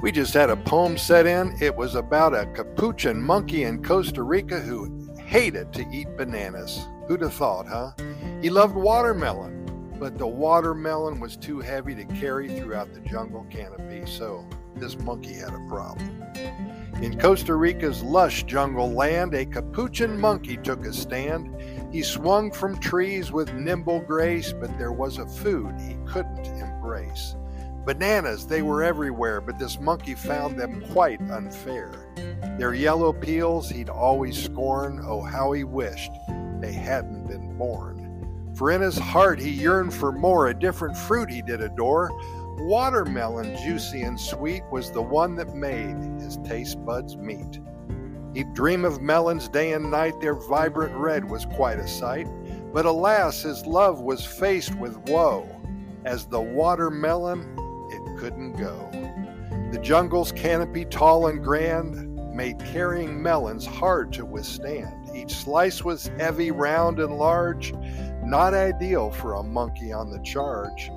We just had a poem set in. It was about a capuchin monkey in Costa Rica who hated to eat bananas. Who'd have thought, huh? He loved watermelon, but the watermelon was too heavy to carry throughout the jungle canopy, so this monkey had a problem. In Costa Rica's lush jungle land, a capuchin monkey took a stand. He swung from trees with nimble grace, but there was a food he couldn't embrace. Bananas, they were everywhere, but this monkey found them quite unfair. Their yellow peels he'd always scorn, oh, how he wished they hadn't been born. For in his heart he yearned for more, a different fruit he did adore. Watermelon, juicy and sweet, was the one that made his taste buds meet. He'd dream of melons day and night, their vibrant red was quite a sight. But alas, his love was faced with woe, as the watermelon couldn't go. The jungle's canopy, tall and grand, made carrying melons hard to withstand. Each slice was heavy, round, and large, not ideal for a monkey on the charge.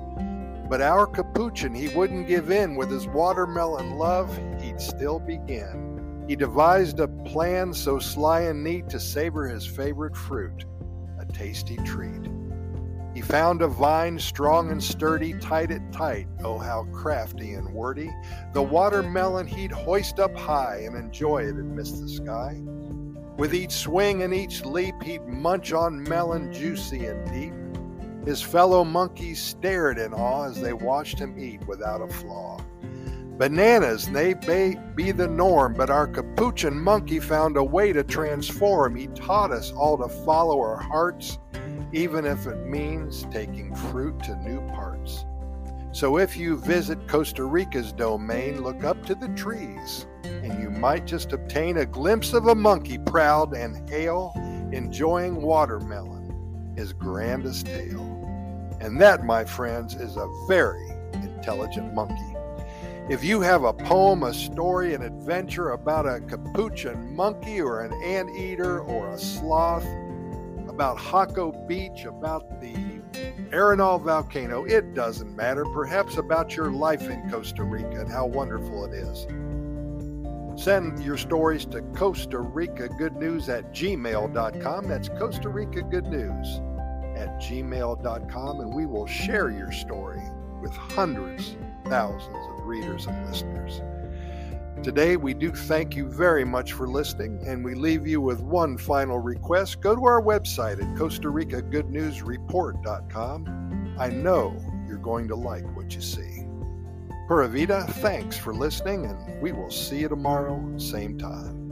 But our capuchin, he wouldn't give in. With his watermelon love, he'd still begin. He devised a plan so sly and neat to savor his favorite fruit, a tasty treat. He found a vine strong and sturdy, tied it tight, oh how crafty and wordy. The watermelon he'd hoist up high and enjoy it amidst the sky. With each swing and each leap, he'd munch on melon juicy and deep. His fellow monkeys stared in awe as they watched him eat without a flaw. Bananas, they may be the norm, but our capuchin monkey found a way to transform. He taught us all to follow our hearts even if it means taking fruit to new parts. So if you visit Costa Rica's domain, look up to the trees, and you might just obtain a glimpse of a monkey proud and hale, enjoying watermelon, his grandest tale. And that, my friends, is a very intelligent monkey. If you have a poem, a story, an adventure about a capuchin monkey or an anteater or a sloth, about Jaco Beach, about the Arenal volcano. It doesn't matter. Perhaps about your life in Costa Rica and how wonderful it is. Send your stories to Costa Rica Good News at gmail.com. That's Costa Rica Good News at gmail.com, and we will share your story with hundreds, thousands of readers and listeners. Today, we do thank you very much for listening, and we leave you with one final request. Go to our website at Costa Rica Good News Report.com. I know you're going to like what you see. Pura Vida, thanks for listening, and we will see you tomorrow, same time.